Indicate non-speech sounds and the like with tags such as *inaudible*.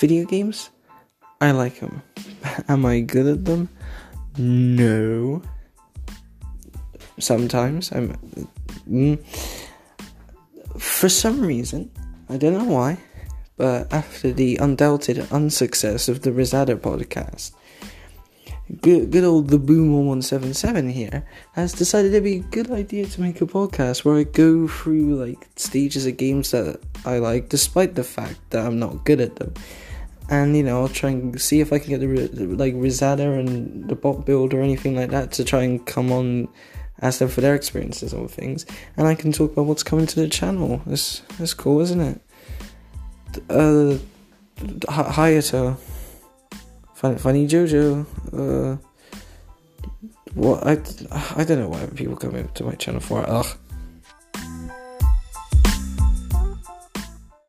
Video games, I like them. *laughs* Am I good at them? No. Sometimes I'm. Mm, for some reason, I don't know why, but after the undoubted unsuccess of the Rosada podcast, good, good old the Boomer 177 here has decided it'd be a good idea to make a podcast where I go through like stages of games that I like, despite the fact that I'm not good at them. And you know, I'll try and see if I can get the like Rosada and the bot build or anything like that to try and come on, ask them for their experiences or things, and I can talk about what's coming to the channel. That's that's cool, isn't it? Uh, Hayato. Funny, funny Jojo. Uh, what I I don't know why people come to my channel for. Ugh.